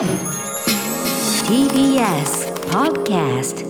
TBS Podcast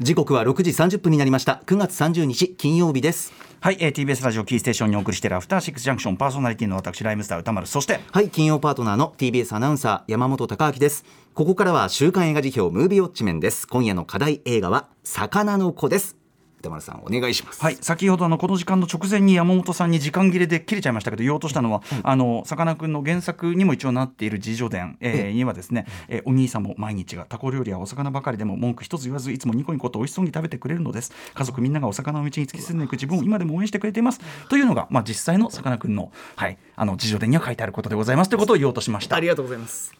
時刻は6時30分になりました。9月30日金曜日です。はい、えー、TBS ラジオキーステーションにお送りしているアフターシックスジャンクションパーソナリティの私ライムスター歌丸そしてはい金曜パートナーの TBS アナウンサー山本貴明です。ここからは週刊映画辞表ムービーウォッチメンです。今夜の課題映画は魚の子です歌丸さんお願いしますはい先ほどのこの時間の直前に山本さんに時間切れで切れちゃいましたけど言おうとしたのは、あのさかなクンの原作にも一応なっている自叙伝、えー、にはですね、えー、お兄さんも毎日がタコ料理やお魚ばかりでも文句一つ言わずいつもニコニコと美味しそうに食べてくれるのです。家族みんながお魚の道に突き進んでいく自分を今でも応援してくれています。というのが、まあ、実際のさかなクンの,、はい、あの自叙伝には書いてあることでございますということを言おうとしました。ありがとうございます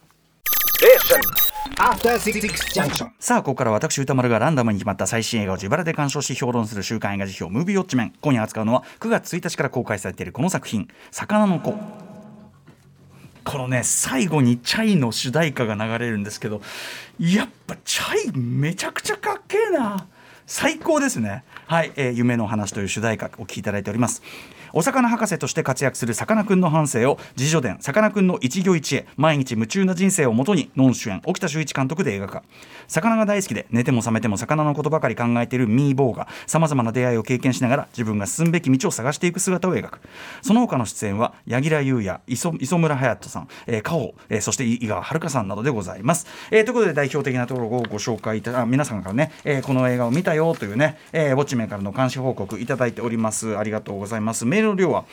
さあここから私歌丸がランダムに決まった最新映画を自腹で鑑賞し評論する週刊映画辞表ムービーウォッチメン。今夜扱うのは9月1日から公開されているこの作品「魚の子」このね最後にチャイの主題歌が流れるんですけどやっぱチャイめちゃくちゃかっけえな。最高ですね。はい、えー、夢の話という主題歌お聴きいただいております。お魚博士として活躍するさかなクンの半生を自叙伝さかなクンの一行一会毎日夢中な人生をもとにノン主演沖田修一監督で映画化魚が大好きで寝ても覚めても魚のことばかり考えているミーボーがさまざまな出会いを経験しながら自分が進むべき道を探していく姿を描く。その他の出演は柳楽優弥磯村勇斗さん、えー、カオ、えー、そして井川遥さんなどでございます、えー、ということで代表的なところをご紹介いただ皆さんからね、えー、この映画を見たよというね、えー、ウォッチメンからの監視報告いただいております。ありがとうございます。メーの量は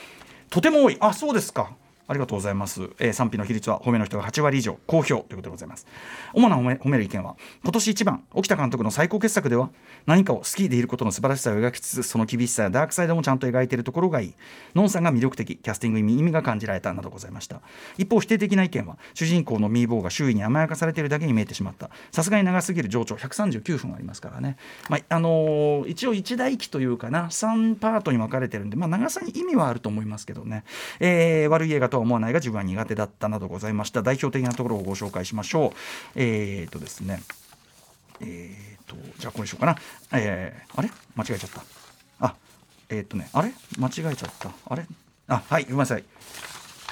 とても多い。あそうですか。ありがとうございます、えー、賛否の比率は褒めの人が8割以上好評ということでございます。主な褒め褒める意見は今年一番沖田監督の最高傑作では何かを好きでいることの素晴らしさを描きつつその厳しさやダークサイドもちゃんと描いているところがいい。ノンさんが魅力的キャスティングに意味が感じられたなどございました。一方否定的な意見は主人公のミーボーが周囲に甘やかされているだけに見えてしまった。さすがに長すぎる情緒139分ありますからね、まあ、あのー、一応一大期というかな3パートに分かれてるんで、まあ、長さに意味はあると思いますけどね、えー、悪い映画とは思わないが自分は苦手だったなどございました。代表的なところをご紹介しましょう。えー、っとですね。えー、っとじゃあこれにしようかな。えー、あれ？間違えちゃった。あえー、っとね。あれ？間違えちゃった。あれ？あはいごめんなさい。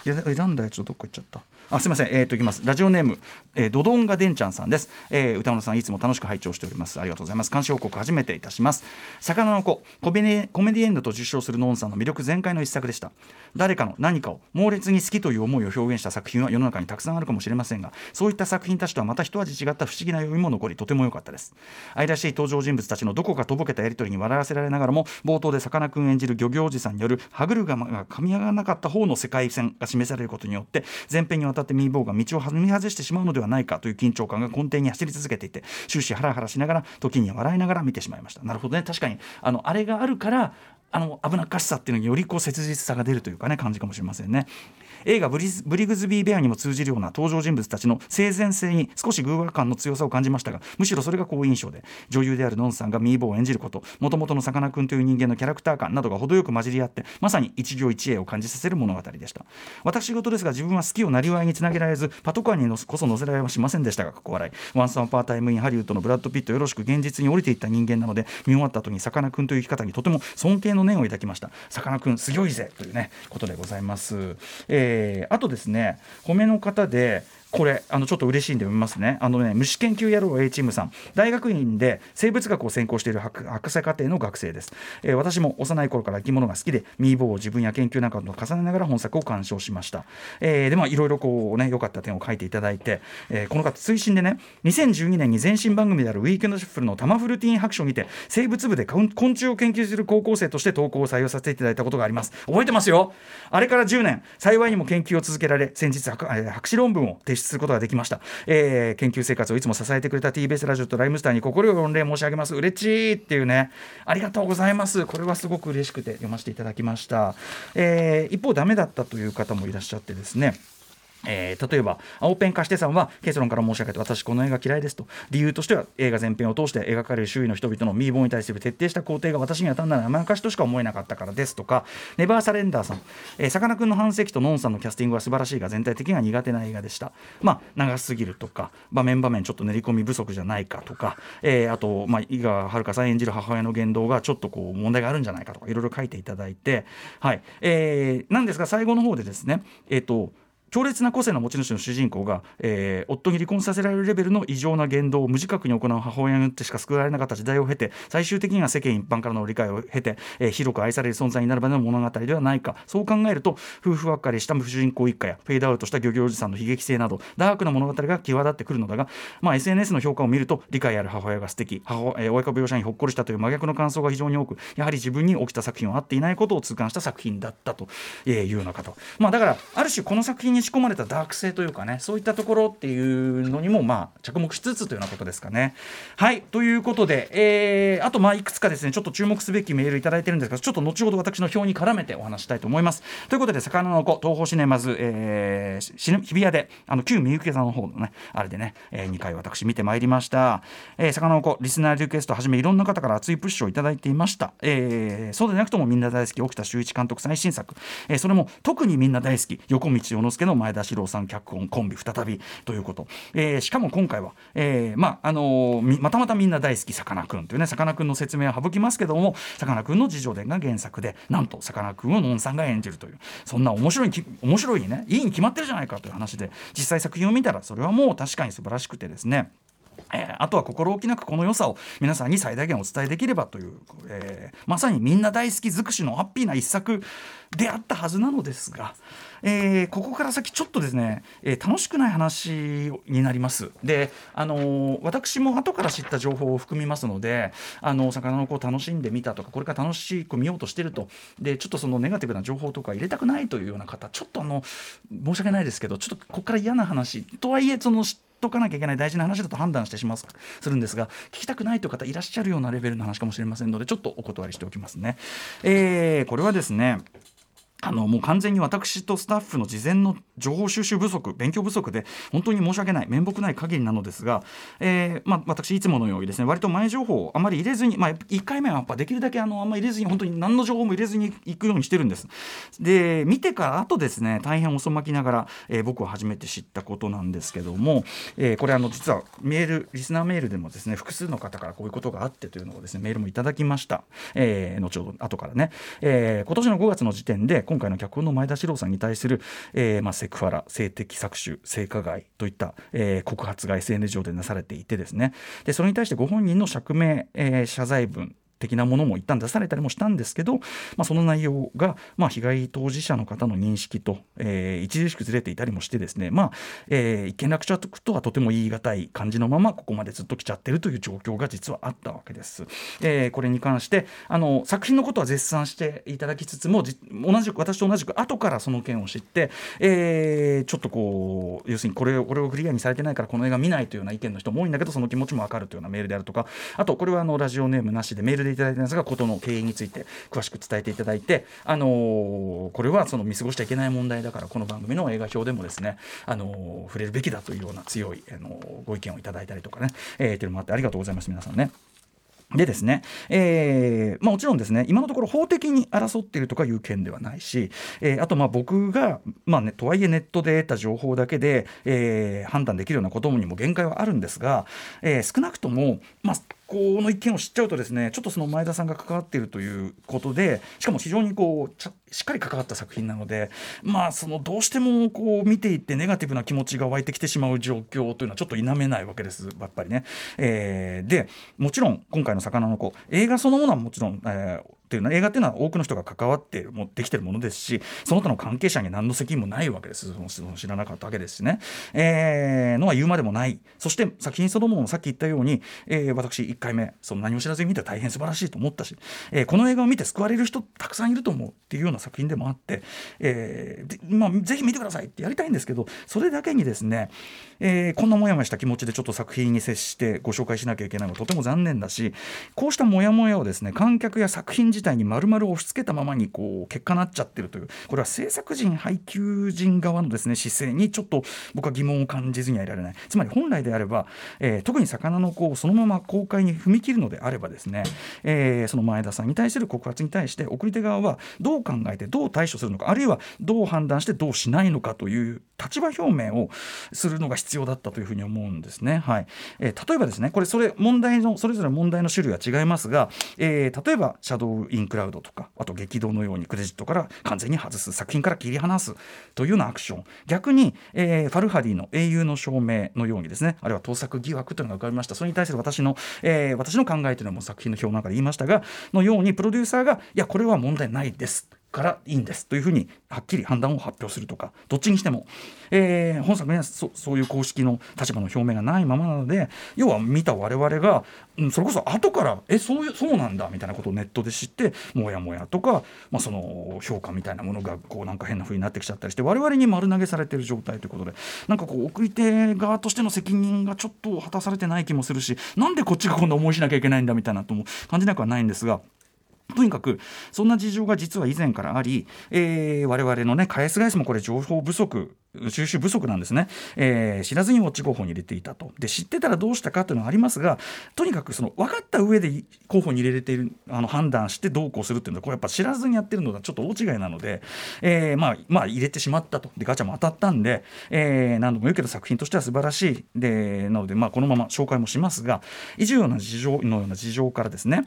選んだやつどっか行っちゃった。あすみません、えー、といきます。ラジオネーム、えー、ドドンガデンちゃんさんです、えー、歌村さんいつも楽しく拝聴しております。ありがとうございます。監視報告初めていたします。魚の子コメデコメディエンドと受賞するノンさんの魅力全開の一作でした。誰かの何かを猛烈に好きという思いを表現した作品は世の中にたくさんあるかもしれませんがそういった作品たちとはまた一味違った不思議な読みも残りとても良かったです。愛らしい登場人物たちのどこかとぼけたやり取りに笑わせられながらも冒頭でさかなクン演じる漁業おじさんによる歯車が噛み合わなかった方の世界線が示されることによって前編にわたってミーが道を踏み外してしまうのではないかという緊張感が根底に走り続けていて終始ハラハラしながら時には笑いながら見てしまいました。なるほどね。確かにあのあれがあるからあの危なっかしさっていうのによりこう切実さが出るというかね感じかもしれませんね。映画ブリブリグズビー・ベアにも通じるような登場人物たちの善性に少し寓話感の強さを感じましたがむしろそれが好印象で女優であるノンさんがミー坊を演じることもともとのさかなクンという人間のキャラクター感などが程よく混じり合ってまさに一魚一会を感じさせる物語でした。私事ですが自分は好きをなりわいにつなげられずパトカーにのこそ乗せられはしませんでしたがここ笑い。ワンス・アポン・ア・タイム・イン・ハリウッドのブラッド・ピットよろしく現実に降りていった人間なので見終わった後にさかなクンという生き方にとても尊敬のの念を抱きましたさかなクンすごいぜというねことでございます、えー、あとですね褒めの方でこれあのちょっと嬉しいんで読みますね。あのね虫研究野郎 A チームさん。大学院で生物学を専攻している博博士課程の学生です、えー、私も幼い頃から生き物が好きでミーボーを自分や研究なんかと重ねながら本作を鑑賞しました、えー、でまあいろいろこうね良かった点を書いていただいて、えー、この方推進でね2012年に前身番組であるウィークエンドシッフルのタマフルティーン白書にて生物部で昆虫を研究する高校生として投稿を採用させていただいたことがあります。覚えてますよ。あれから10年幸いにも研究を続けられ先日博士論文を提出。することができました。えー、研究生活をいつも支えてくれた TBS ラジオとライムスターに心よ御礼申し上げます。嬉しいっていうね。ありがとうございます。これはすごく嬉しくて読ませていただきました、えー、一方ダメだったという方もいらっしゃってですね。えー、例えば青ペン貸してさんは結論から申し上げて私この映画嫌いですと。理由としては映画全編を通して描かれる周囲の人々のミーボーに対する徹底した肯定が私には単なる甘やかしとしか思えなかったからですとか。ネバーサレンダーさん。さかなクンの半世紀とノンさんのキャスティングは素晴らしいが全体的には苦手な映画でした。まあ長すぎるとか場面場面ちょっと練り込み不足じゃないかとか、えー、あと、まあ、井川遥さん演じる母親の言動がちょっとこう問題があるんじゃないかとかいろいろ書いていただいて。はい、えー、なんですが最後の方でですねえっ、と強烈な個性の持ち主の主人公が、えー、夫に離婚させられるレベルの異常な言動を無自覚に行う母親によってしか救われなかった時代を経て最終的には世間一般からの理解を経て、えー、広く愛される存在になる場の物語ではないかそう考えると夫婦別れした主人公一家やフェードアウトした漁業おじさんの悲劇性などダークな物語が際立ってくるのだが、まあ、SNS の評価を見ると理解ある母親が素敵。母、えー、親子描写にほっこりしたという真逆の感想が非常に多くやはり自分に起きた作品は合っていないことを痛感した作品だったというような方、まあ、だからある種この作品に仕込まれたダーク性というかねそういったところっていうのにもまあ着目しつつというようなことですかね。はいということで、えー、あとまあいくつかですねちょっと注目すべきメールいただいてるんですがちょっと後ほど私の表に絡めてお話したいと思います。ということで魚の子東宝シネマズ、えー、日比谷であの旧三池座の方のねあれでね、えー、2回私見てまいりました。えー、魚の子リスナーリクエストはじめいろんな方から熱いプッシュをいただいていました。えー、そうでなくともみんな大好き沖田修一監督最新作、えー、それも特にみんな大好き横道世之助のの前田史郎さん脚本コンビ再びということ、えー、しかも今回は、えー、まああのー、またまたみんな大好きさかなクンというねさかなクンの説明は省きますけどもさかなクンの自叙伝が原作でなんとさかなクンをのんさんが演じるというそんな面白い面白いねいいに決まってるじゃないかという話で実際作品を見たらそれはもう確かに素晴らしくてですね。えー、あとは心置きなくこの良さを皆さんに最大限お伝えできればという、えー、まさにみんな大好き尽くしのハッピーな一作であったはずなのですが、えー、ここから先ちょっとですね、えー、楽しくない話になります。で、あのー、私も後から知った情報を含みますので、あの魚の子を楽しんでみたとかこれから楽しく見ようとしてると。でちょっとそのネガティブな情報とか入れたくないというような方ちょっとあの申し訳ないですけどちょっとここから嫌な話。とはいえその知ってとかなきゃいけない大事な話だと判断してしますするんですが聞きたくないという方いらっしゃるようなレベルの話かもしれませんのでちょっとお断りしておきますね。えー、これはですねあのもう完全に私とスタッフの事前の情報収集不足勉強不足で本当に申し訳ない面目ない限りなのですが、えーまあ、私いつものようにですね割と前情報をあまり入れずに、まあ、1回目はやっぱできるだけあのあんまり入れずに本当に何の情報も入れずにいくようにしてるんです。で見てからあとですね大変遅まきながら、えー、僕は初めて知ったことなんですけども、えー、これあの実はメールリスナーメールでもですね複数の方からこういうことがあってというのをですねメールもいただきました、えー、後ほど後からね、えー、今年の5月の時点で今回の脚本の前田史郎さんに対する、えーまあ、セクハラ性的搾取性加害といった、えー、告発が SNS 上でなされていてですね。でそれに対してご本人の釈明、えー、謝罪文的なものも一旦出されたりもしたんですけど、まあ、その内容が、まあ、被害当事者の方の認識と、えー、著しくずれていたりもしてですね、まあえー、一見落着とはとても言い難い感じのままここまでずっと来ちゃってるという状況が実はあったわけです。えー、これに関してあの作品のことは絶賛していただきつつも同じく私と同じく後からその件を知って、えー、ちょっとこう要するにこれをこれをクリアにされてないからこの映画見ないというような意見の人も多いんだけどその気持ちも分かるというようなメールであるとかあとこれはあのラジオネームなしでメールでていただいてますがことの経緯について詳しく伝えていただいて、あのー、これはその見過ごしちゃいけない問題だからこの番組の映画表でもですね、あのー、触れるべきだというような強い、あの、ご意見をいただいたりとかね、えー、というのもあってありがとうございます皆さんね。でですね、えーまあ、もちろんですね今のところ法的に争っているとかいう件ではないし、えー、あとまあ僕が、まあね、とはいえネットで得た情報だけで、えー、判断できるようなことにも限界はあるんですが、えー、少なくとも、まあ、この一件を知っちゃうとですねちょっとその前田さんが関わっているということでしかも非常にこうしっかり関わった作品なのでまあそのどうしてもこう見ていってネガティブな気持ちが湧いてきてしまう状況というのはちょっと否めないわけですやっぱりね。えー、でもちろん今回の「魚の子」映画そのものはもちろん、えーっていうのは映画っていうのは多くの人が関わってもできてるものですしその他の関係者に何の責任もないわけです。その知らなかったわけですしね、えー、のは言うまでもない。そして作品そのものもさっき言ったように、えー、私1回目その何も知らずに見て大変素晴らしいと思ったし、えー、この映画を見て救われる人たくさんいると思うっていうような作品でもあって、えーまあ、ぜひ見てくださいってやりたいんですけどそれだけにですね、えー、こんなモヤモヤした気持ちでちょっと作品に接してご紹介しなきゃいけないのはとても残念だしこうしたモヤモヤをですね観客や作品自体に丸々押し付けたままにこう結果なっちゃってるというこれは制作人配給人側のですね姿勢にちょっと僕は疑問を感じずにはいられないつまり本来であれば、えー、特に魚の子をそのまま公開に踏み切るのであればですね、えー、その前田さんに対する告発に対して送り手側はどう考えてどう対処するのかあるいはどう判断してどうしないのかという立場表明をするのが必要だったというふうに思うんですね。はいえー、例えばですねこれそれ問題のそれぞれ問題の種類は違いますが、えー、例えばシャドウインクラウドとかあと激動のようにクレジットから完全に外す作品から切り離すというようなアクション。逆に、えー、ファルハディの英雄の証明のようにですねあるいは盗作疑惑というのが浮かびました。それに対する私の、えー、私の考えというのも作品の表の中で言いましたがのようにプロデューサーがいやこれは問題ないです。からいいんですというふうにはっきり判断を発表するとかどっちにしても、えー、本作にはそそういう公式の立場の表明がないままなので要は見た我々が、うん、それこそ後からえそういうそうなんだみたいなことをネットで知ってもやもやとか、まあ、その評価みたいなものがこうなんか変なふうになってきちゃったりして我々に丸投げされてる状態ということでなんかこう送り手側としての責任がちょっと果たされてない気もするしなんでこっちが今度思いしなきゃいけないんだみたいなとも感じなくはないんですが。とにかくそんな事情が実は以前からあり、えー、我々のね返す返すもこれ情報不足収集不足なんですね、えー、知らずにウォッチ候補に入れていたと。で知ってたらどうしたかというのはありますがとにかくその分かった上で候補に入れているあの判断してどうこうするっていうのはこれやっぱ知らずにやってるのはちょっと大違いなので、えー、まあ、まあ入れてしまったと。でガチャも当たったんで、えー、何度も言うけど作品としては素晴らしい。でなので、まあ、このまま紹介もしますが以上な事情のような事情からですね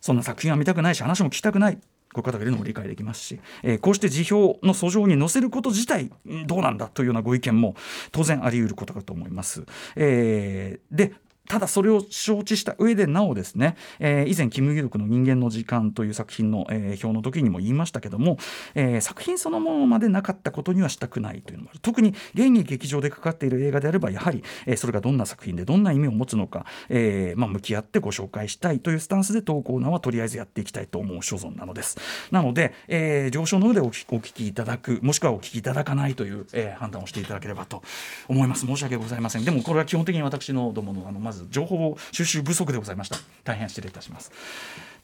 そんな作品は見たくないし話も聞きたくないこういう方がいるのも理解できますし、えー、こうして辞表の訴状に載せること自体どうなんだというようなご意見も当然あり得ることかと思います。えー、でただそれを承知した上でなおですね、えー、以前「キム・ギルクの人間の時間」という作品の、えー、表の時にも言いましたけども、えー、作品そのものまでなかったことにはしたくないというのもある。特に現に劇場でかかっている映画であればやはり、えー、それがどんな作品でどんな意味を持つのか、えーまあ、向き合ってご紹介したいというスタンスで投稿ーはとりあえずやっていきたいと思う所存なのです。なので、えー、上昇の上でお聞きいただくもしくはお聞きいただかないという、えー、判断をしていただければと思います。申し訳ございません。でもこれは基本的に私のどものあのまず情報を収集不足でございました。大変失礼いたします。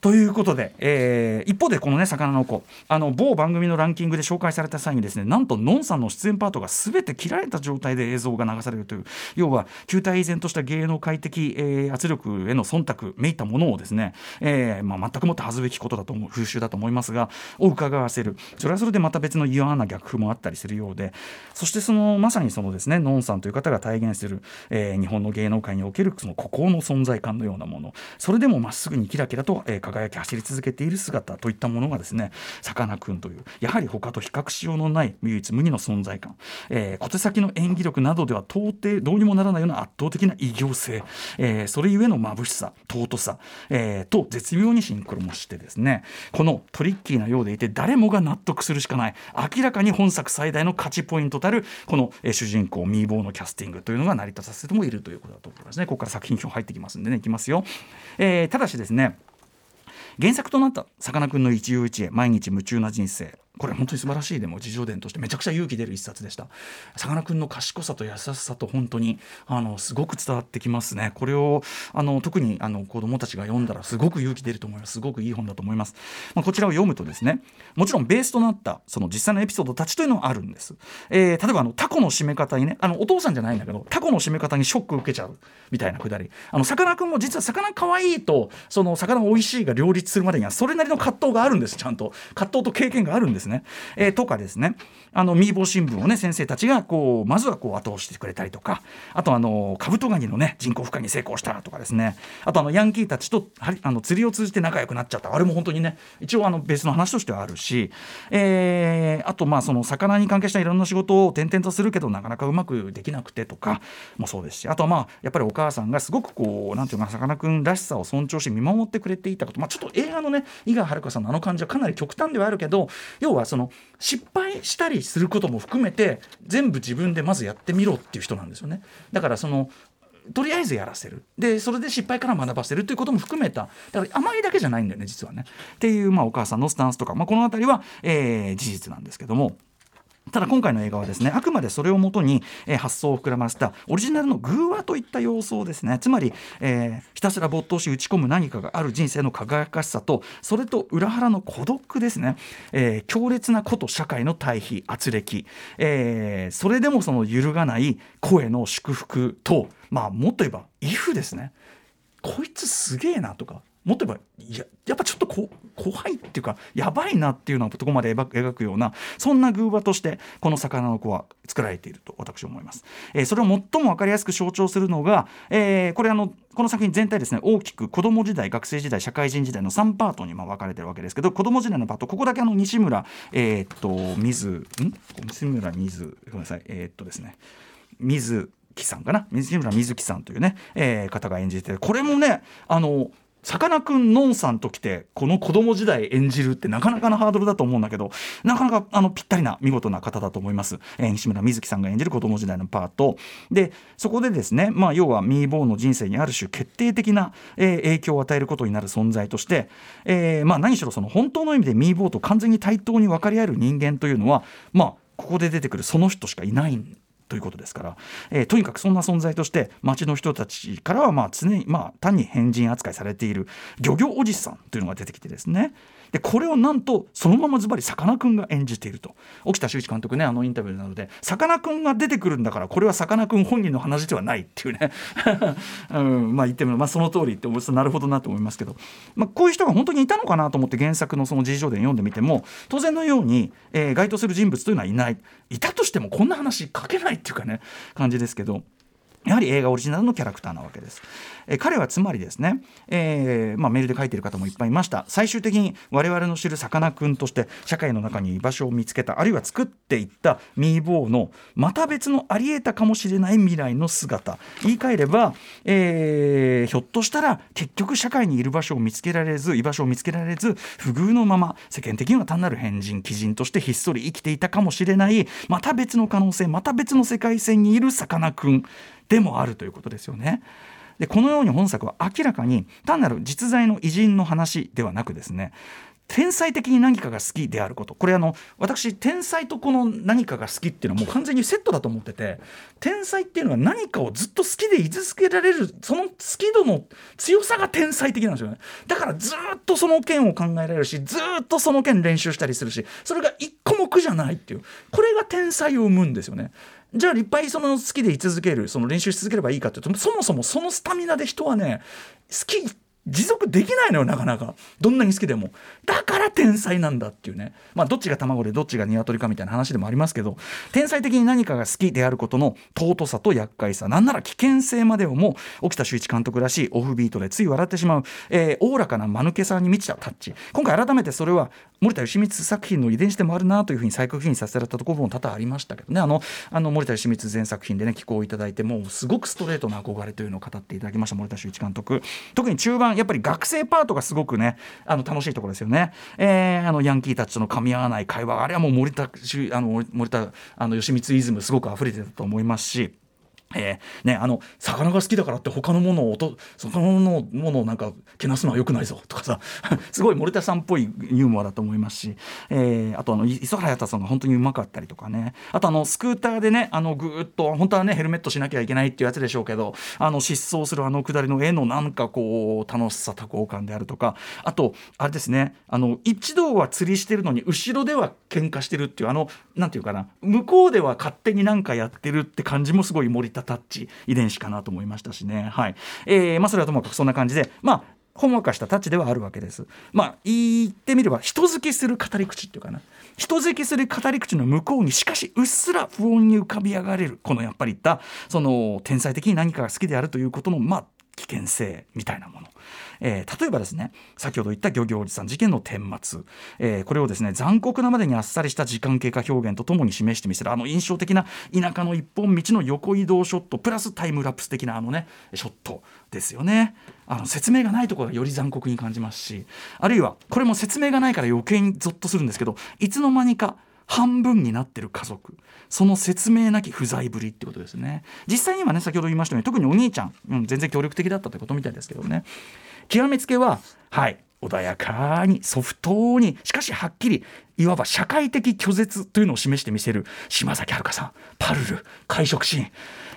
ということで、えー、一方でこのね魚の子あの某番組のランキングで紹介された際にですねなんとのんさんの出演パートが全て切られた状態で映像が流されるという要は球体依然とした芸能界的、えー、圧力への忖度めいたものをですね、えーまあ、全くもって恥ずべきことだと思う風習だと思いますがを伺わせる。それはそれでまた別の嫌な逆風もあったりするようでそしてそのまさにそのですねのんさんという方が体現する、えー、日本の芸能界におけるその孤高の存在感のようなもの。それでもまっすぐにキラキラと、えー、輝き走り続けている姿といったものがですねさかなクンというやはり他と比較しようのない唯一無二の存在感、えー、小手先の演技力などでは到底どうにもならないような圧倒的な偉業性、えー、それゆえの眩しさ尊さ、えー、と絶妙にシンクロもしてですね。このトリッキーなようでいて誰もが納得するしかない明らかに本作最大の勝ちポイントたるこの、え、主人公ミーボーのキャスティングというのが成り立たせてもいるということだと思いますね。ここから作品表入ってきますんでねいきますよ、えー、ただしですね原作となったさかなクンの一遊一会毎日夢中な人生。これ本当に素晴らしい。でも自叙伝としてめちゃくちゃ勇気出る一冊でした。さかなクンの賢さと優しさと本当にあのすごく伝わってきますね。これをあの特にあの子どもたちが読んだらすごく勇気出ると思います。すごくいい本だと思います、まあ、こちらを読むとですねもちろんベースとなったその実際のエピソードたちというのはあるんです、えー、例えばあのタコの締め方にねあのお父さんじゃないんだけどタコの締め方にショック受けちゃうみたいなくだり。あのさかなクンも実は魚かわいいとその魚美味しいが両立するまでにはそれなりの葛藤があるんですちゃんと。葛藤と経験があるんです。ね、えー、とかですね。あのミーボー新聞をね先生たちがこうまずはこう後押してくれたりとかあとあのカブトガニのね人工孵化に成功したとかですね。あとあのヤンキーたちとあの釣りを通じて仲良くなっちゃった。あれも本当にね一応あのベースの話としてはあるし、えー、あとまあその魚に関係したいろんな仕事を転々とするけどなかなかうまくできなくてとかもそうですしあとはまあやっぱりお母さんがすごくこうなんていうかさかなクンらしさを尊重し見守ってくれていたこと、まあ、ちょっと映画のね井川遥さんのあの感じはかなり極端ではあるけど要ははその失敗したりすることも含めて全部自分でまずやってみろっていう人なんですよね。だからそのとりあえずやらせる。でそれで失敗から学ばせるということも含めた。だから甘いだけじゃないんだよね実はね。っていう、まあ、お母さんのスタンスとか、まあ、この辺りは、えー、事実なんですけども。ただ今回の映画はですねあくまでそれをもとに、え、発想を膨らませたオリジナルの偶話といった様相ですね。つまり、えー、ひたすら没頭し打ち込む何かがある人生の輝かしさとそれと裏腹の孤独ですね、えー、強烈なこと社会の対比圧力、えー、それでもその揺るがない声の祝福とまあもっと言えば「イフ」ですね。こいつすげえなとかもっと言えばいややっぱちょっとこ怖いっていうかやばいなっていうようなとこまで描くようなそんな偶話としてこの魚の子は作られていると私は思います、えー、それを最も分かりやすく象徴するのが、えー、これあのこの作品全体ですね大きく子供時代学生時代社会人時代の3パートにまあ分かれてるわけですけど子供時代のパートここだけあの西村えー、っと水ん？西村水ごめんなさい。えー、っとですね。水木さんかな？西村瑞希さんというね、えー、方が演じてこれもねあのさかなクンのんさんと来てこの子供時代演じるってなかなかなハードルだと思うんだけどなかなかあのぴったりな見事な方だと思います、えー、西村瑞希さんが演じる子供時代のパート。でそこでですね、まあ、要はミーボーの人生にある種決定的な、えー、影響を与えることになる存在として、えーまあ、何しろその本当の意味でミーボーと完全に対等に分かり合える人間というのはまあここで出てくるその人しかいないんということですから、えー、とにかくそんな存在として町の人たちからはまあ常にまあ単に変人扱いされている漁業おじさんというのが出てきてですねでこれをなんとそのままズバリさかなクンが演じていると。沖田修一監督ねあのインタビューなのでさかなクンが出てくるんだからこれはさかなクン本人の話ではないっていうね、うん、まあ言ってみるまあその通りって思うとなるほどなと思いますけど、まあ、こういう人が本当にいたのかなと思って原作のその事情伝読んでみても当然のように、えー、該当する人物というのはいない。いたとしてもこんな話書けないっていうかね感じですけど。やはり映画オリジナルのキャラクターなわけです。え彼はつまりですね、えーまあ、メールで書いてる方もいっぱいいました。最終的に我々の知るさかなクンとして社会の中に居場所を見つけたあるいは作っていったミーボーのまた別のありえたかもしれない未来の姿。言い換えれば、えー、ひょっとしたら結局社会にいる場所を見つけられず居場所を見つけられず不遇のまま世間的には単なる変人鬼人としてひっそり生きていたかもしれないまた別の可能性また別の世界線にいるさかなクンでもあるということですよね。でこのように本作は明らかに単なる実在の偉人の話ではなくですね天才的に何かが好きであること。これあの私天才とこの何かが好きっていうのはもう完全にセットだと思ってて天才っていうのは何かをずっと好きで居続けられるその好き度の強さが天才的なんですよね。だからずっとその件を考えられるしずっとその件練習したりするしそれが一個も苦じゃないっていう。これが天才を生むんですよね。じゃあいっぱいその好きで居続けるその練習し続ければいいかというとそもそもそのスタミナで人はね好き持続できないのよなかなか。どんなに好きでも。だから天才なんだっていうね。まあどっちが卵でどっちが鶏かみたいな話でもありますけど天才的に何かが好きであることの尊さと厄介さ。なんなら危険性までをも沖田修一監督らしいオフビートでつい笑ってしまうおお、ー、らかな間抜けさに満ちたタッチ。今回改めてそれは森田義満作品の遺伝子でもあるなというふうに再確認させられたところも多々ありましたけどね。あのあの森田義満全作品でね寄稿いただいてもうすごくストレートな憧れというのを語っていただきました森田修一監督。特に中盤やっぱり学生パートがすごくねあの楽しいところですよね、えー、あのヤンキーたちとの噛み合わない会話あれはもう森田あの森田あの吉光イズムすごく溢れてたと思いますし。えー、ね、あの魚が好きだからって他のものをと他のものをなんかけなすのはよくないぞとかさ すごい森田さんっぽいユーモアだと思いますし、えー、あとあの磯原太さんが本当にうまかったりとかね。あとあのスクーターでねあのぐーっと本当はねヘルメットしなきゃいけないっていうやつでしょうけどあの疾走するあの下りの絵のなんかこう楽しさ多幸感であるとかあとあれですねあの一度は釣りしてるのに後ろでは喧嘩してるっていうあのなんていうかな向こうでは勝手になんかやってるって感じもすごい森田たタッチ遺伝子かなと思いましたしね。はい、えー、まあそれはともかくそんな感じでまあほんわかしたタッチではあるわけです。まあ言ってみれば人付けする語り口っていうかな。人付けする語り口の向こうにしかしうっすら不穏に浮かび上がれるこのやっぱり言ったその天才的に何かが好きであるということのまあ危険性みたいなもの。えー、例えばですね先ほど言った漁業おじさん事件の顛末、えー、これをですね残酷なまでにあっさりした時間経過表現とともに示してみせるあの印象的な田舎の一本道の横移動ショットプラスタイムラプス的なあのねショットですよねあの説明がないところがより残酷に感じますしあるいはこれも説明がないから余計にゾッとするんですけどいつの間にか半分になってる家族。その説明なき不在ぶりってことですね。実際にはね先ほど言いましたように特にお兄ちゃん、うん、全然協力的だったということみたいですけどね。極めつけははい穏やかにソフトにしかしはっきりいわば社会的拒絶というのを示してみせる。島崎遥さんパルル会食シーン。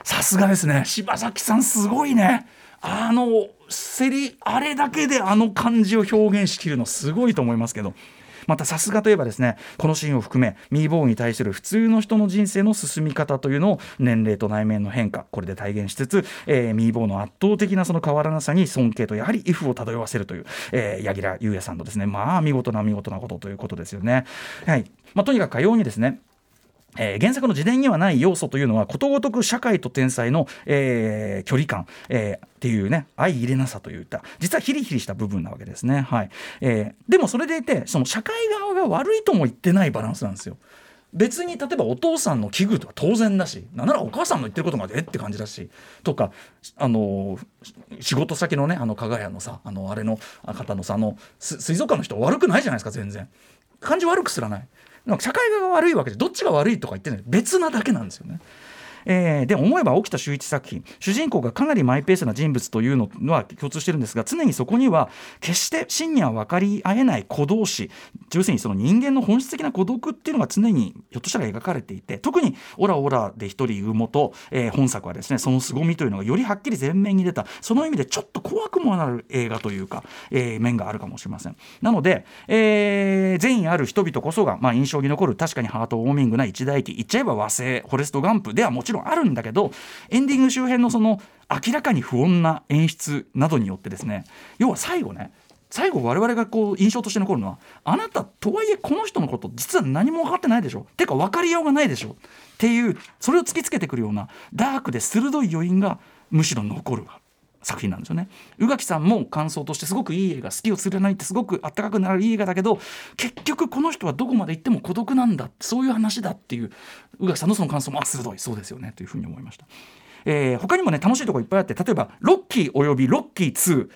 さすがですね。島崎さんすごいね。あのセリあれだけであの感じを表現しきるのすごいと思いますけど。またさすがといえばですねこのシーンを含めミーボーに対する普通の人の人生の進み方というのを年齢と内面の変化これで体現しつつ、えー、ミーボーの圧倒的なその変わらなさに尊敬とやはり if を漂わせるという、えー、柳楽優弥さんのですねまあ見事な見事なことということですよね。はいまあ、とにかくかようにですねえー、原作の自伝にはない要素というのはことごとく社会と天才の、えー、距離感、えー、っていうね相入れなさといった実はヒリヒリした部分なわけですね、はい。えー、でもそれでいてその社会側が悪いとも言ってないバランスなんですよ。別に例えばお父さんの危惧とは当然だしなんならお母さんの言ってることまでえって感じだしとかあの仕事先のねあの加賀屋のさあのあれの方のさあの水族館の人悪くないじゃないですか全然。感じ悪くすらない。社会が悪いわけでどっちが悪いとか言ってない別なだけなんですよね。えー、で思えば沖田修一作品。主人公がかなりマイペースな人物というのは共通してるんですが常にそこには決して真には分かり合えない孤同士。要するにその人間の本質的な孤独っていうのが常にひょっとしたら描かれていて。特に「オラオラ」で一人産もと、えー、本作はですねその凄みというのがよりはっきり前面に出た。その意味でちょっと怖くもなる映画というか、えー、面があるかもしれません。なので、えー、善意ある人々こそが、まあ、印象に残る確かにハートウォーミングな一大機言っちゃえば和製フォレスト・ガンプではもちろんちろんあるんだけどエンディング周辺のその明らかに不穏な演出などによってですね要は最後ね最後我々がこう印象として残るのはあなたとはいえこの人のこと実は何も分かってないでしょ。てか分かりようがないでしょ。っていうそれを突きつけてくるようなダークで鋭い余韻がむしろ残るわ作品なんですよね宇垣さんも感想としてすごくいい映画好きを釣れないってすごくあったかくなるいい映画だけど結局この人はどこまで行っても孤独なんだそういう話だっていう宇垣さんのその感想もあ鋭いそうですよねというふうに思いました。えー、他にもね楽しいとこいっぱいあって例えばロッキーおよびロッキー2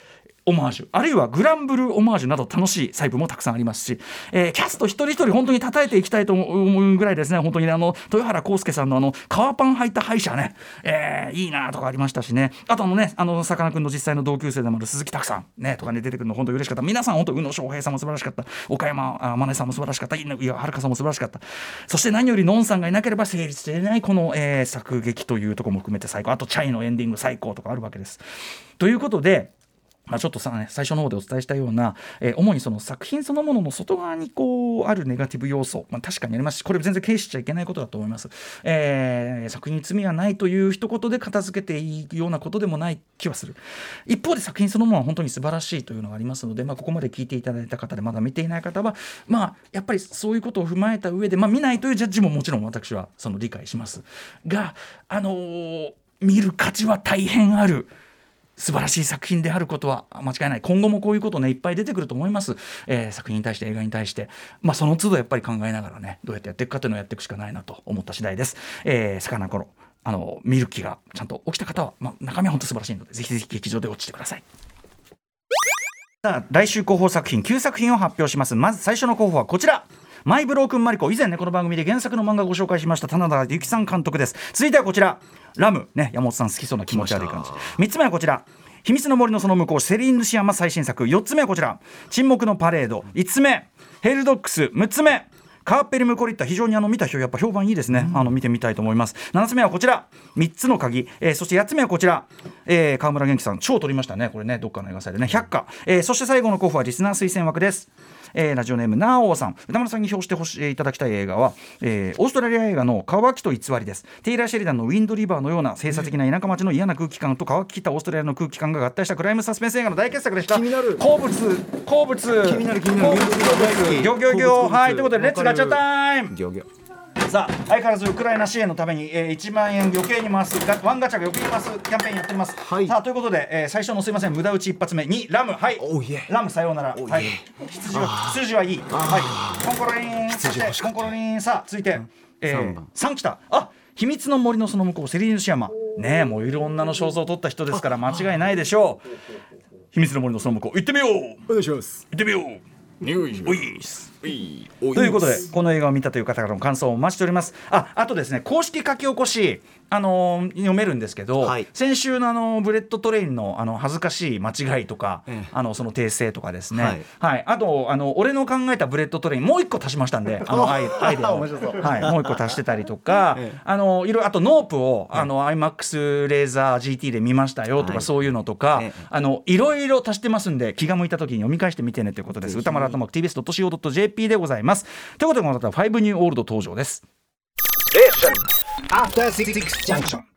オマージュ。あるいはグランブルーオマージュなど楽しい細部もたくさんありますし、えー、キャスト一人一人本当に叩いていきたいと思うぐらいですね。本当に、ね、あの豊原康介さんのあの革パン履いた歯医者ね、えー、いいなとかありましたしね。あとあのねあのさかなクンの実際の同級生でもある鈴木拓さん。ねとかね出てくるの本当に嬉しかった。皆さん本当宇野昌平さんも素晴らしかった。岡山真音さんも素晴らしかった。井上遥さんも素晴らしかった。そして何よりのんさんがいなければ成立していないこの、えー、作劇というところも含めて最高。あとチャイのエンディング最高とかあるわけです。ということでまあ、ちょっとさ、ね、最初の方でお伝えしたような、えー、主にその作品そのものの外側にこうあるネガティブ要素、まあ、確かにありますしこれ全然軽視しちゃいけないことだと思います、えー、作品に罪はないという一言で片付けていいようなことでもない気はする。一方で作品そのものは本当に素晴らしいというのがありますので、まあ、ここまで聞いていただいた方でまだ見ていない方は、まあ、やっぱりそういうことを踏まえた上で、まあ、見ないというジャッジももちろん私はその理解します。があのー、見る価値は大変ある。素晴らしい作品であることは間違いない。今後もこういうことねいっぱい出てくると思います、えー、作品に対して映画に対して、まあ、その都度やっぱり考えながらねどうやってやっていくかというのをやっていくしかないなと思った次第です。えー、魚頃あの見る気がちゃんと起きた方は、まあ、中身は本当素晴らしいのでぜひぜひ劇場で落ちてください。さあ来週広報作品9作品を発表します。まず最初の候補はこちら。マイブロークンマリコ。以前ねこの番組で原作の漫画をご紹介しました棚田由紀さん監督です。続いてはこちら。ラムね山本さん好きそうな気持ち悪い感じ。3つ目はこちら。秘密の森のその向こうセリーヌシアマ最新作。4つ目はこちら。沈黙のパレード。5つ目。ヘルドックス。6つ目。カーペルムコリッタ。非常にあの見た人やっぱ評判いいですね、うん、あの見てみたいと思います。7つ目はこちら。3つの鍵、えー、そして8つ目はこちら、えー、川村元気さん。超取りましたね。これねどっかの映画祭でね。100花、えー、そして最後の候補はリスナー推薦枠ですえー、ラジオネームなおさん。歌丸さんに表してほしいただきたい映画は、えー、オーストラリア映画の「乾きと偽り」です。テイラー・シェリダンの「ウィンド・リバー」のような閉鎖的な田舎町の嫌な空気感と乾ききったオーストラリアの空気感が合体したクライムサスペンス映画の大傑作でした。気になる。好物好物。気になる気になる。ギョギョギョ。はいということで Let's ガチャタイム。ギョギョさあ相変わらずウクライナ支援のために、えー、1万円余計に回すワンガチャが余計に回すキャンペーンやっております、はい、さあということで、えー、最初のすいません無駄打ち一発目2ラム。はい。ラムさようなら。はい。羊は羊はいい。はい。コンコロリンそしてコンコロリンさあ続いて、えー、3きたあ秘密の森のその向こうセリーヌシアマ。ねえ燃ゆる女の肖像を撮った人ですから間違いないでしょう。秘密の森のその向こう行ってみよう。お願いします。行ってみようおい。ということでこの映画を見たという方からの感想をお待ちしております。ああとですね公式書き起こしあのー読めるんですけど、はい。先週のあのブレット・トレインのあの恥ずかしい間違いとか、ええ。あのその訂正とかですね、ははい。いあとあの俺の考えたブレット・トレインもう一個足しましたんで あのアイアイデアをはい、もう一個足してたりとか、ええ。あのいろいろあと NOPE を、あの IMAX レーザー GT で見ましたよとか、はい。そういうのとか、ええ。あのいろいろ足してますんで気が向いた時に読み返してみてねということです。 utamaru@tbs.co.jp でございます。ということでこの方は5ニューオールド登場です After Six Junction.